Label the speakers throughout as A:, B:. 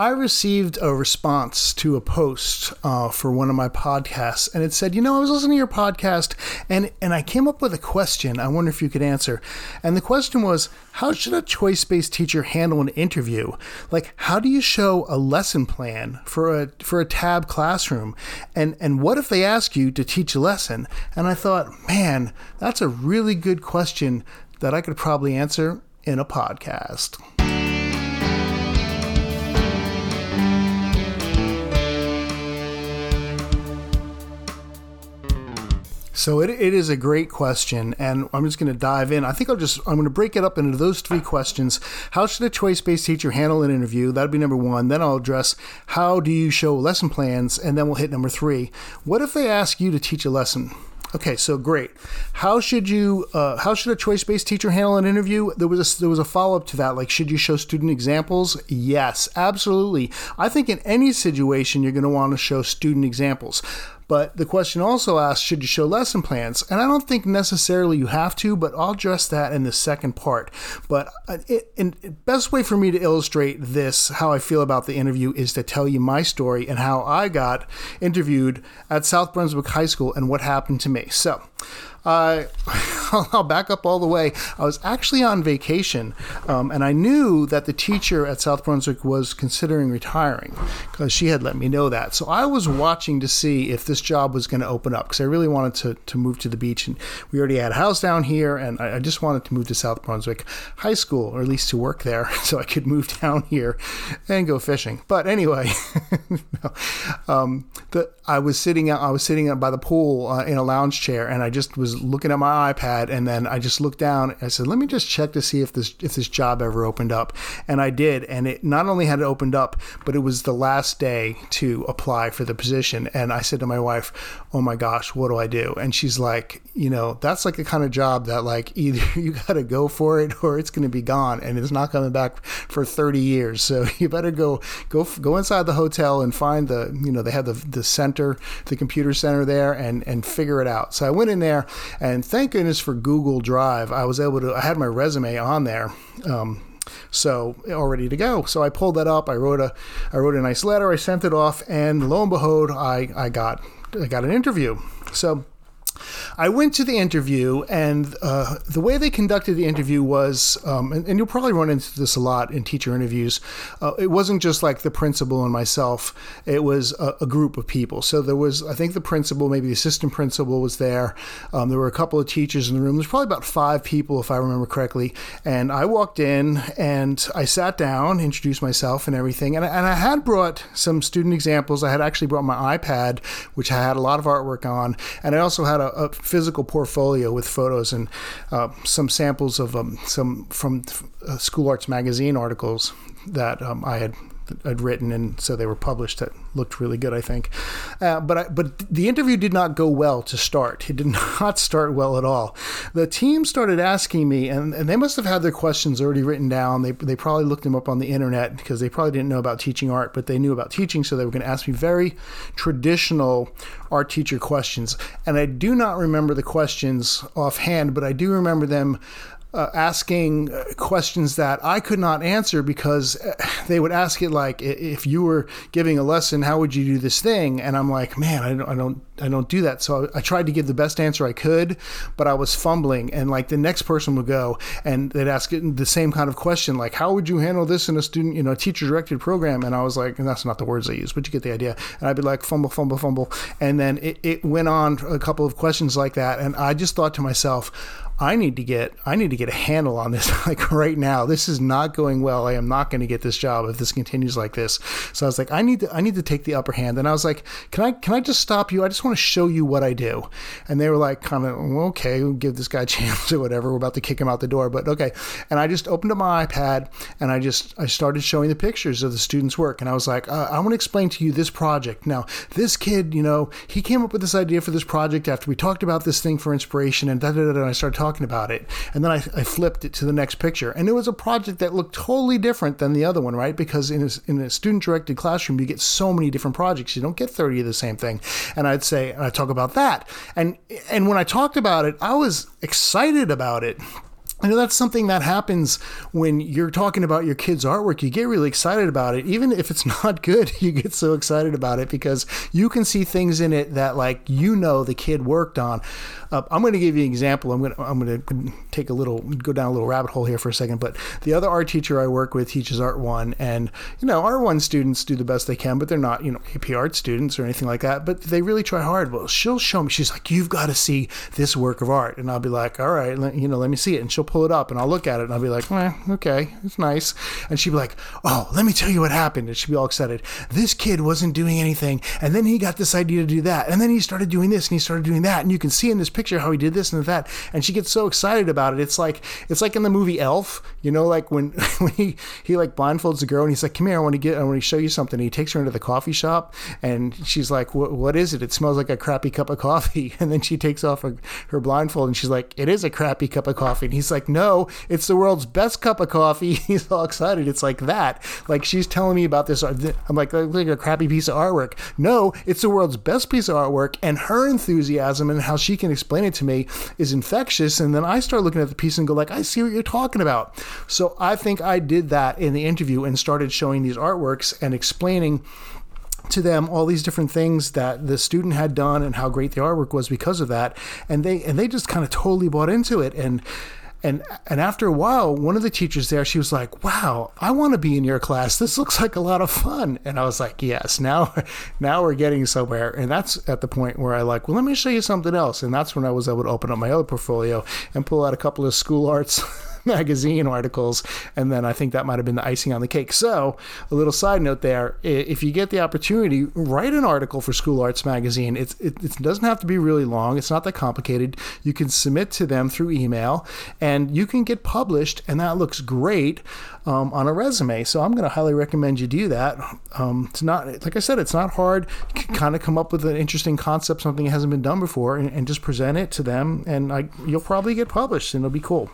A: I received a response to a post uh, for one of my podcasts, and it said, "You know, I was listening to your podcast, and and I came up with a question. I wonder if you could answer." And the question was, "How should a choice-based teacher handle an interview? Like, how do you show a lesson plan for a for a tab classroom? And and what if they ask you to teach a lesson?" And I thought, man, that's a really good question that I could probably answer in a podcast. So it, it is a great question, and I'm just going to dive in. I think I'll just I'm going to break it up into those three questions. How should a choice-based teacher handle an interview? That'd be number one. Then I'll address how do you show lesson plans, and then we'll hit number three. What if they ask you to teach a lesson? Okay, so great. How should you? Uh, how should a choice-based teacher handle an interview? There was a, there was a follow-up to that. Like, should you show student examples? Yes, absolutely. I think in any situation you're going to want to show student examples. But the question also asks, should you show lesson plans? And I don't think necessarily you have to, but I'll address that in the second part. But uh, the best way for me to illustrate this, how I feel about the interview, is to tell you my story and how I got interviewed at South Brunswick High School and what happened to me. So, uh, I'll back up all the way. I was actually on vacation, um, and I knew that the teacher at South Brunswick was considering retiring because she had let me know that. So I was watching to see if this job was going to open up because I really wanted to, to move to the beach. And we already had a house down here, and I, I just wanted to move to South Brunswick High School, or at least to work there, so I could move down here and go fishing. But anyway, um, the, I was sitting out. I was sitting out by the pool uh, in a lounge chair, and I just was looking at my iPad, and then I just looked down. I said, "Let me just check to see if this if this job ever opened up." And I did, and it not only had it opened up, but it was the last day to apply for the position. And I said to my wife, "Oh my gosh, what do I do?" And she's like, "You know, that's like the kind of job that like either you got to go for it or it's going to be gone, and it's not coming back for 30 years. So you better go go go inside the hotel and find the you know they have the the center, the computer center there, and and figure it out." So I went in there, and thank goodness for Google Drive, I was able to. I had my resume on there. Um, so all ready to go. So I pulled that up. I wrote a, I wrote a nice letter. I sent it off, and lo and behold, I, I got, I got an interview. So I went to the interview, and uh, the way they conducted the interview was, um, and, and, you'll probably run into this a lot in teacher interviews. Uh, it wasn't just like the principal and myself; it was a, a, group of people. So there was, I think, the principal, maybe the assistant principal was there. Um, there were a couple of teachers in the room. There's probably about five people, if I remember correctly. And I walked in and I sat down, introduced myself, and everything. And, and I had brought some student examples. I had actually brought my iPad, which I had a lot of artwork on, and I also had a, a physical portfolio with photos and uh, some samples of um, some from uh, School Arts magazine articles that um, I had I'd written, and so they were published. That looked really good, I think. Uh, but I, but the interview did not go well to start. It did not start well at all. The team started asking me, and, and they must have had their questions already written down. They they probably looked them up on the internet because they probably didn't know about teaching art, but they knew about teaching, so they were going to ask me very traditional art teacher questions. And I do not remember the questions offhand, but I do remember them uh, asking uh, questions that I could not answer because uh, they would ask it like, if you were giving a lesson, how would you do this thing? And I'm like, man, I don't, I don't, I don't do that. So I, I tried to give the best answer I could, but I was fumbling. And like the next person would go and they'd ask it the same kind of question, like, how would you handle this in a student, you know, teacher directed program? And I was like, and that's not the words I use, but you get the idea. And I'd be like, fumble, fumble, fumble. And then it, it went on a couple of questions like that. And I just thought to myself, I need to get I need to get a handle on this like right now. This is not going well. I am not going to get this job if this continues like this. So I was like, I need to I need to take the upper hand. And I was like, can I can I just stop you? I just want to show you what I do. And they were like, kind of okay, we'll give this guy a chance or whatever. We're about to kick him out the door, but okay. And I just opened up my iPad and I just I started showing the pictures of the students' work. And I was like, uh, I want to explain to you this project. Now, this kid, you know, he came up with this idea for this project after we talked about this thing for inspiration, and da da da. And I started talking talking about it. And then I, I, flipped it to the next picture. And it was a project that looked totally different than the other one, right? Because in a, in a student directed classroom, you get so many different projects. You don't get 30 of the same thing. And I'd say, and I talk about that. And, and when I talked about it, I was excited about it I know that's something that happens when you're talking about your kid's artwork. You get really excited about it. Even if it's not good, you get so excited about it because you can see things in it that, like, you know, the kid worked on. Uh, I'm going to give you an example. I'm going to I'm going to take a little go down a little rabbit hole here for a second. But the other art teacher I work with teaches Art One, and you know, Art One students do the best they can, but they're not you know AP Art students or anything like that. But they really try hard. Well, she'll show me. She's like, "You've got to see this work of art," and I'll be like, "All right, let, you know, let me see it." And she'll pull it up, and I'll look at it, and I'll be like, eh, "Okay, it's nice." And she'd be like, "Oh, let me tell you what happened." And she'd be all excited. This kid wasn't doing anything, and then he got this idea to do that, and then he started doing this, and he started doing that, and you can see in this picture how he did this and that and she gets so excited about it it's like it's like in the movie elf you know like when when he he like blindfolds the girl and he's like come here i want to get i want to show you something and he takes her into the coffee shop and she's like what is it it smells like a crappy cup of coffee and then she takes off her, her blindfold and she's like it is a crappy cup of coffee and he's like no it's the world's best cup of coffee. He's all excited. It's like that. Like she's telling me about this uh, i'm like like a crappy piece of artwork. No it's the world's best piece of artwork and her enthusiasm and how she can explain it to me is infectious. And then I start looking at the piece and go like, I see what you're talking about. So I think I did that in the interview and started showing these artworks and explaining to them all these different things that the student had done and how great the artwork was because of that. And they and they just kind of totally bought into it. And and and after a while, one of the teachers there, she was like, "Wow, I want to be in your class. This looks like a lot of fun." And I was like, "Yes, now now we're getting somewhere." And that's at the point where I like, "Well, let me show you something else." And that's when I was able to open up my other portfolio and pull out a couple of school arts magazine articles, and then I think that might have been the icing on the cake. So, a little side note there: if you get the opportunity, write an article for School Arts magazine. It's, it, it doesn't have to be really long. It's not that complicated. You can submit to them through email, and you can get published, and that looks great um, on a resume. So I'm going to highly recommend you do that. Um, it's not, like I said, it's not hard. You can kind of come up with an interesting concept, something that hasn't been done before, and, and just present it to them, and I, you'll probably get published, and it'll be cool.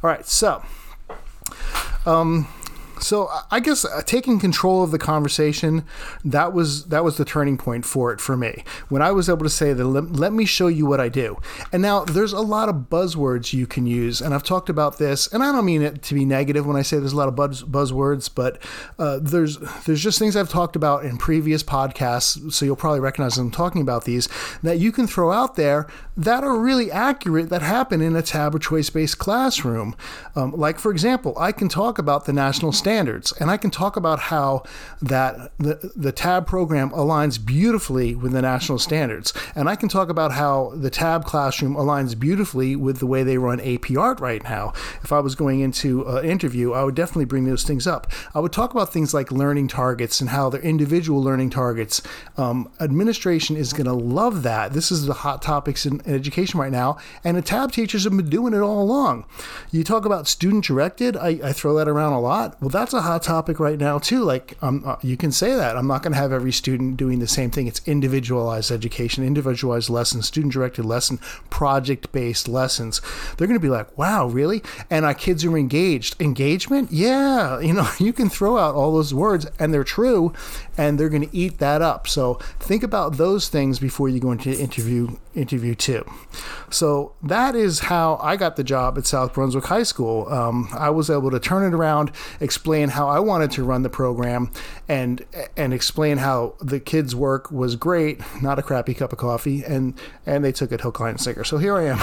A: All right, so um, so I guess uh, taking control of the conversation that was that was the turning point for it for me when I was able to say that let, let, me show you what I do. And now there's a lot of buzzwords you can use, and I've talked about this, and I don't mean it to be negative when I say there's a lot of buzz, buzzwords, but uh, there's there's just things I've talked about in previous podcasts, so you'll probably recognize I'm talking about these that you can throw out there that are really accurate that happen in a tab or choice based classroom. Um, like for example, I can talk about the national standards standards. And I can talk about how that the, the TAB program aligns beautifully with the national standards. And I can talk about how the TAB classroom aligns beautifully with the way they run AP Art right now. If I was going into an interview, I would definitely bring those things up. I would talk about things like learning targets and how they're individual learning targets. Um, administration is going to love that. This is the hot topics in, in education right now. And the TAB teachers have been doing it all along. You talk about student directed, I, I throw that around a lot. Well, that's a hot topic right now too. Like um, uh, you can say that I'm not going to have every student doing the same thing. It's individualized education, individualized lessons, student directed lesson, project based lessons. They're going to be like, wow, really? And our kids are engaged. Engagement? Yeah, you know, you can throw out all those words and they're true, and they're going to eat that up. So think about those things before you go into interview interview too. So that is how I got the job at South Brunswick High School. Um, I was able to turn it around, explain how I wanted to run the program, and and explain how the kids' work was great, not a crappy cup of coffee, and and they took it hook, line, and sinker. So here I am.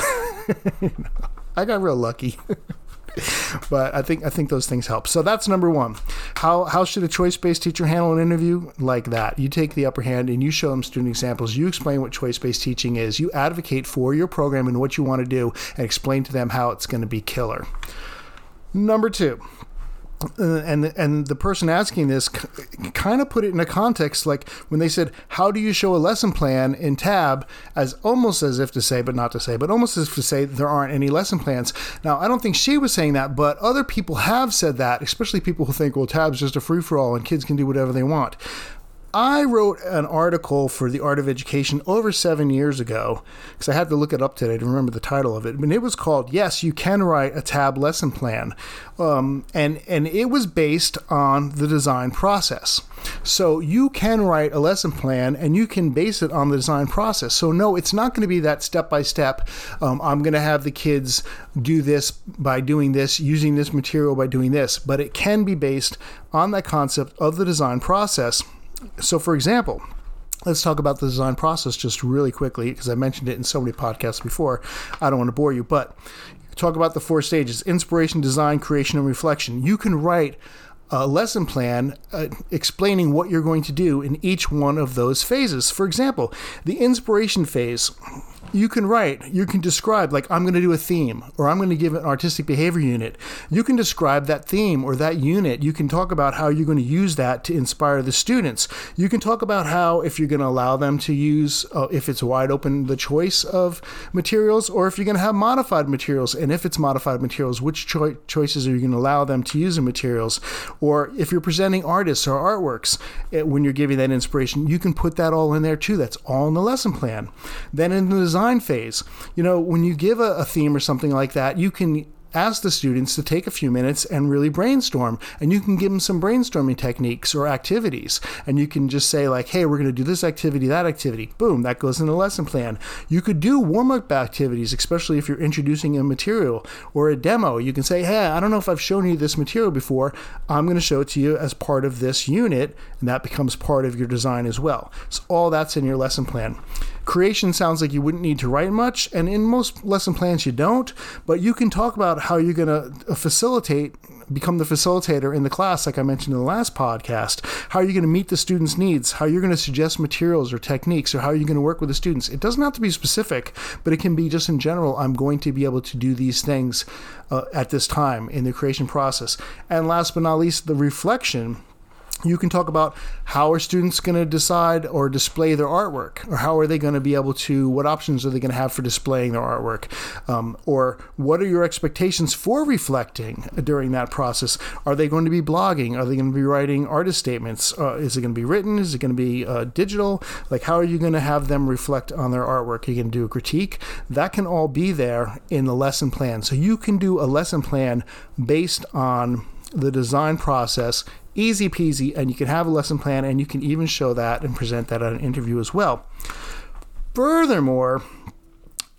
A: I got real lucky. but I think I think those things help. So that's number one. How how should a choice based teacher handle an interview like that? You take the upper hand and you show them student examples. You explain what choice based teaching is. You advocate for your program and what you want to do, and explain to them how it's going to be killer. Number two, uh, and and the person asking this kind of put it in a context like when they said how do you show a lesson plan in tab as almost as if to say but not to say but almost as if to say there aren't any lesson plans? Now i don't think she was saying that but other people have said that especially people who think well tab's just a free-for-all and kids can do whatever they want I wrote an article for the Art of Education over seven years ago because I had to look it up today to remember the title of it. And it was called "Yes, You Can Write a Tab Lesson Plan," um, and and it was based on the design process. So you can write a lesson plan and you can base it on the design process. So no, it's not going to be that step by step. I'm going to have the kids do this by doing this, using this material by doing this, but it can be based on that concept of the design process. So, for example, let's talk about the design process just really quickly because I mentioned it in so many podcasts before. I don't want to bore you, but talk about the four stages inspiration, design, creation, and reflection. You can write a lesson plan uh, explaining what you're going to do in each one of those phases. For example, the inspiration phase you can write, you can describe, like, I'm going to do a theme or I'm going to give an artistic behavior unit. You can describe that theme or that unit. You can talk about how you're going to use that to inspire the students. You can talk about how, if you're going to allow them to use, uh, if it's wide open, the choice of materials, or if you're going to have modified materials. And if it's modified materials, which cho- choices are you going to allow them to use in materials? Or if you're presenting artists or artworks, it, eh, when you're giving that inspiration, you can put that all in there too. That's all in the lesson plan. Then in the design phase. You know, when you give a, a theme or something like that, you can ask the students to take a few minutes and really brainstorm. And you can give them some brainstorming techniques or activities. And you can just say, like, hey, we're going to do this activity, that activity. Boom, that goes in the lesson plan. You could do warm up activities, especially if you're introducing a material or a demo. You can say, hey, I don't know if I've shown you this material before. I'm going to show it to you as part of this unit. And that becomes part of your design as well. So all that's in your lesson plan. Creation sounds like you wouldn't need to write much, and in most lesson plans you don't, but you can talk about how you're going to uh, facilitate become the facilitator in the class, like I mentioned in the last podcast. How are you going to meet the students' needs? How you're going to suggest materials or techniques, or how are you going to work with the students? It doesn't have to be specific, but it can be just in general. I'm going to be able to do these things uh, at this time in the creation process. And last but not least, the reflection you can talk about how are students going to decide or display their artwork or how are they going to be able to what options are they going to have for displaying their artwork um, or what are your expectations for reflecting during that process? Are they going to be blogging? Are they going to be writing artist statements? Uh, is it going to be written? Is it going to be uh, digital? Like how are you going to have them reflect on their artwork? You can do a critique. That can all be there in the lesson plan. So you can do a lesson plan based on the design process easy peasy, and you can have a lesson plan and you can even show that and present that at an interview as well. Furthermore,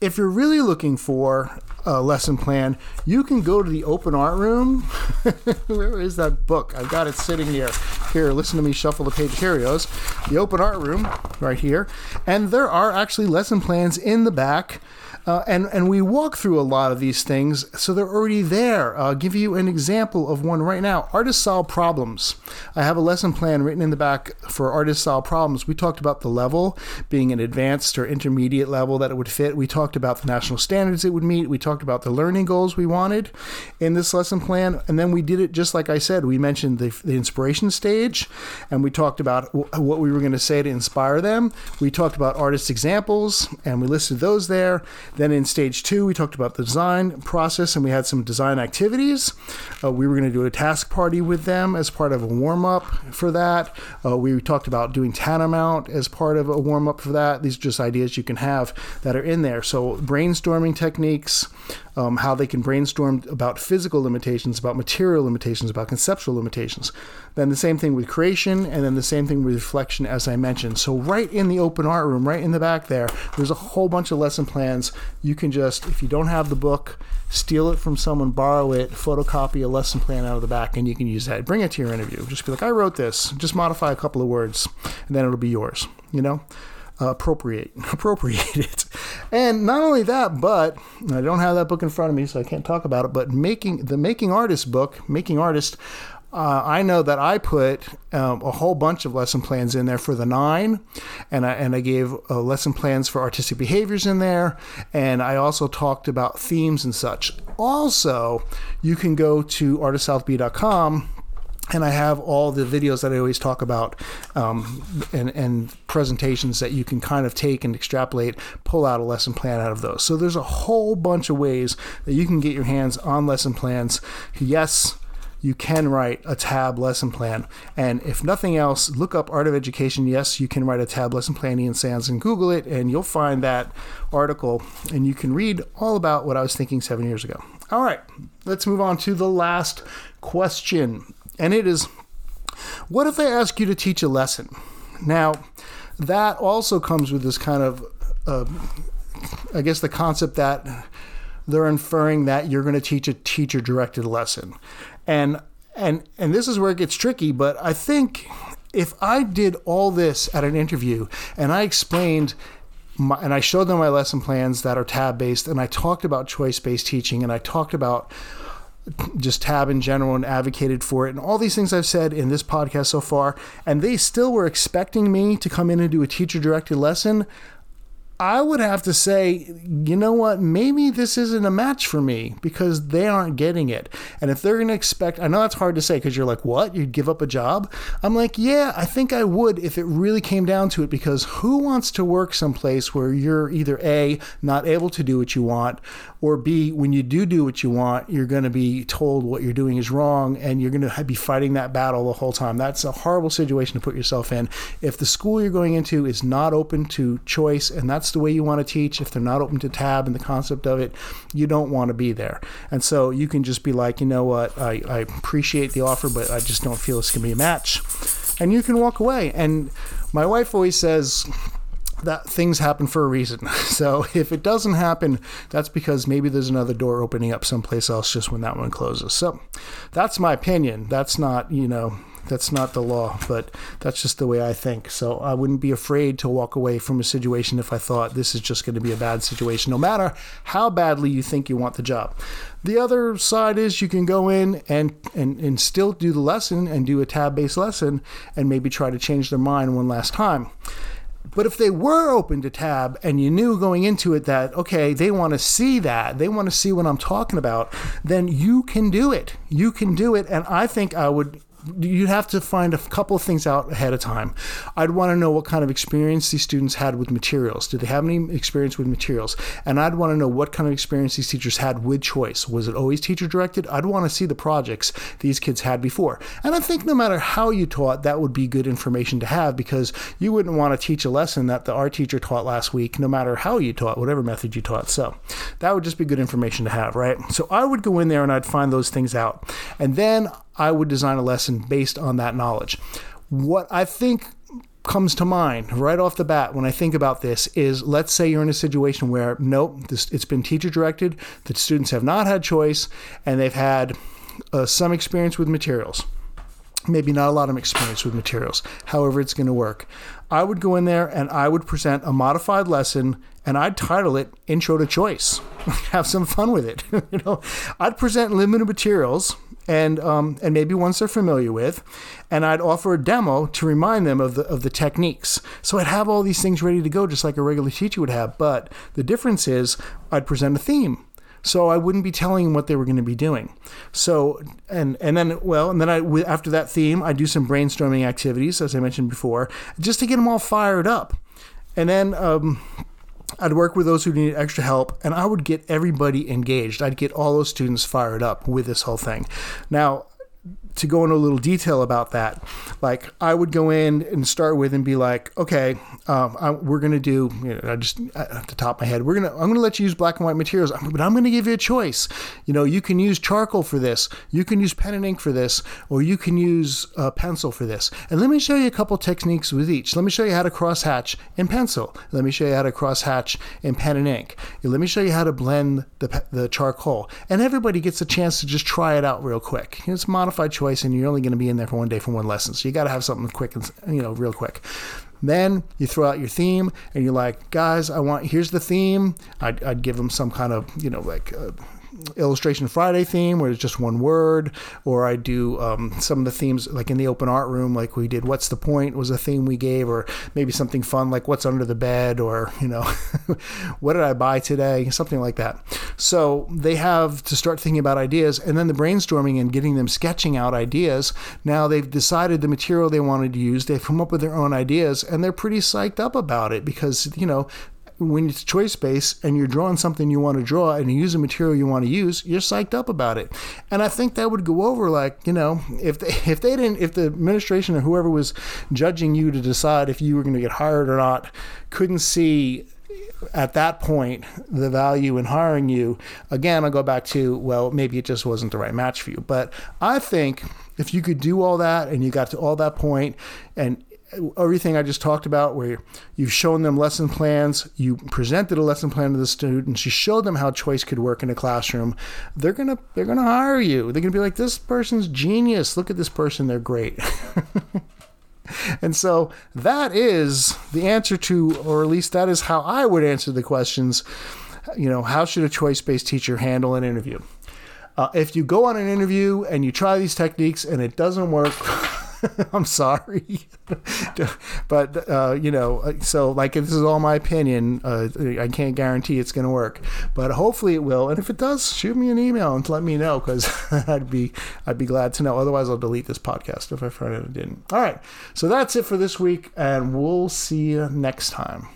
A: if you're really looking for a lesson plan, you can go to the open art room. Where is that book? I've got it sitting here. Here, listen to me shuffle the page. Here goes. The open art room, right here. And there are actually lesson plans in the back uh, and, and we walk through a lot of these things, so they're already there. I'll give you an example of one right now. Artists solve problems. I have a lesson plan written in the back for artists solve problems. We talked about the level being an advanced or intermediate level that it would fit. We talked about the national standards it would meet. We talked about the learning goals we wanted in this lesson plan. And then we did it just like I said. We mentioned the, the inspiration stage, and we talked about what we were going to say to inspire them. We talked about artists' examples, and we listed those there. Then in stage two, we talked about the design process and we had some design activities. Uh, we were going to do a task party with them as part of a warm up for that. Uh, we talked about doing Tantamount as part of a warm up for that. These are just ideas you can have that are in there. So, brainstorming techniques, um, how they can brainstorm about physical limitations, about material limitations, about conceptual limitations. Then the same thing with creation, and then the same thing with reflection, as I mentioned. So, right in the open art room, right in the back there, there's a whole bunch of lesson plans. You can just, if you don't have the book, steal it from someone, borrow it, photocopy a lesson plan out of the back, and you can use that. Bring it to your interview. Just be like, I wrote this, just modify a couple of words, and then it'll be yours, you know? uh, appropriate appropriate it. And not only that, but I don't have that book in front of me, so I can't talk about it. But making the Making Artist book, Making Artist. Uh, I know that I put um, a whole bunch of lesson plans in there for the nine, and I and I gave uh, lesson plans for artistic behaviors in there, and I also talked about themes and such. Also, you can go to artistsouthb.com and I have all the videos that I always talk about um, and, and, presentations that you can kind of take and extrapolate, pull out a lesson plan out of those. So there's a whole bunch of ways that you can get your hands on lesson plans. Yes, you can write a tab lesson plan. And if nothing else, look up Art of Education. Yes, you can write a tab lesson plan, Ian Sands, and Google it, and you'll find that article, and you can read all about what I was thinking seven years ago. All right, let's move on to the last question. And it is what if I ask you to teach a lesson? Now, that also comes with this kind of, uh, I guess, the concept that they're inferring that you're going to teach a teacher directed lesson. And and and this is where it gets tricky, but I think if I did all this at an interview and I explained my, and I showed them my lesson plans that are tab based and I talked about choice based teaching and I talked about just tab in general and advocated for it and all these things I've said in this podcast so far. And they still were expecting me to come in and do a teacher directed lesson I would have to say, you know what, maybe this isn't a match for me because they aren't getting it. And if they're going to expect, I know that's hard to say because you're like, what? You'd give up a job? I'm like, yeah, I think I would if it really came down to it because who wants to work someplace where you're either A, not able to do what you want, or B, when you do do what you want, you're going to be told what you're doing is wrong and you're going to be fighting that battle the whole time. That's a horrible situation to put yourself in. If the school you're going into is not open to choice and that's the way you want to teach, if they're not open to tab and the concept of it, you don't want to be there. And so you can just be like, you know what, I, I appreciate the offer, but I just don't feel it's going to be a match. And you can walk away. And my wife always says, that things happen for a reason. So if it doesn't happen, that's because maybe there's another door opening up someplace else just when that one closes. So that's my opinion. That's not, you know, that's not the law, but that's just the way I think. So I wouldn't be afraid to walk away from a situation if I thought this is just going to be a bad situation, no matter how badly you think you want the job. The other side is you can go in and, and, and still do the lesson and do a tab based lesson and maybe try to change their mind one last time. But if they were open to tab and you knew going into it that, okay, they want to see that, they want to see what I'm talking about, then you can do it. You can do it. And I think I would you'd have to find a couple of things out ahead of time. I'd want to know what kind of experience these students had with materials. Did they have any experience with materials? And I'd want to know what kind of experience these teachers had with choice. Was it always teacher directed? I'd want to see the projects these kids had before. And I think no matter how you taught, that would be good information to have because you wouldn't want to teach a lesson that the art teacher taught last week, no matter how you taught, whatever method you taught. So that would just be good information to have, right? So I would go in there and I'd find those things out. And then I would design a lesson based on that knowledge. What I think comes to mind right off the bat when I think about this is let's say you're in a situation where nope, this, it's been teacher directed, the students have not had choice, and they've had uh, some experience with materials. Maybe not a lot of experience with materials. However, it's going to work. I would go in there and I would present a modified lesson and I'd title it Intro to Choice. Have some fun with it. you know, I'd present limited materials and um, and maybe ones they're familiar with, and I'd offer a demo to remind them of the of the techniques. So I'd have all these things ready to go, just like a regular teacher would have. But the difference is I'd present a theme. So I wouldn't be telling them what they were going to be doing. So and and then well and then I after that theme I do some brainstorming activities as I mentioned before just to get them all fired up, and then. Um, I'd work with those who needed extra help, and I would get everybody engaged. I'd get all those students fired up with this whole thing. Now, to go into a little detail about that, like I would go in and start with and be like, okay, um, I, we're to do, you know, I just at the top of my head, we're to, I'm to let you use black and white materials, but I'm to give you a choice. You know, you can use charcoal for this, you can use pen and ink for this, or you can use a pencil for this. And let me show you a couple techniques with each. Let me show you how to cross hatch in pencil. Let me show you how to cross hatch in pen and ink. Let me show you how to blend the, the charcoal. And everybody gets a chance to just try it out real quick. It's modified choice and you're only going to be in there for one day for one lesson. So you got to have something quick and you know real quick. Then you throw out your theme and you're like, guys, I want here's the theme. I'd, I'd give them some kind of you know like. Uh, illustration friday theme where it's just one word or i do um, some of the themes like in the open art room like we did what's the point was a theme we gave or maybe something fun like what's under the bed or you know what did i buy today? Something like that. So they have to start thinking about ideas and then the brainstorming and getting them sketching out ideas. Now they've decided the material they wanted to use they've come up with their own ideas and they're pretty psyched up about it because you know when it's choice based and you're drawing something you want to draw and you use a material you want to use, you're psyched up about it. And I think that would go over like, you know, if they, if they didn't, if the administration or whoever was judging you to decide if you were going to get hired or not couldn't see at that point the value in hiring you again i'll go back to well maybe it just wasn't the right match for you but i think if you could do all that and you got to all that point and everything I just talked about, where you've shown them lesson plans, you presented a lesson plan to the students, you showed them how choice could work in a classroom, they're gonna they're gonna hire you. They're gonna be like, this person's genius. Look at this person, they're great. and so that is the answer to, or at least that is how I would answer the questions. You know, how should a choice based teacher handle an interview? Uh, if you go on an interview and you try these techniques and it doesn't work, I'm sorry, but uh, you know, uh, so like this is all my opinion. Uh, I can't guarantee it's going to work, but hopefully it will. And if it does, shoot me an email and let me know because I'd be I'd be glad to know. Otherwise, I'll delete this podcast if I find out it didn't. All right, so that's it for this week, and we'll see you next time.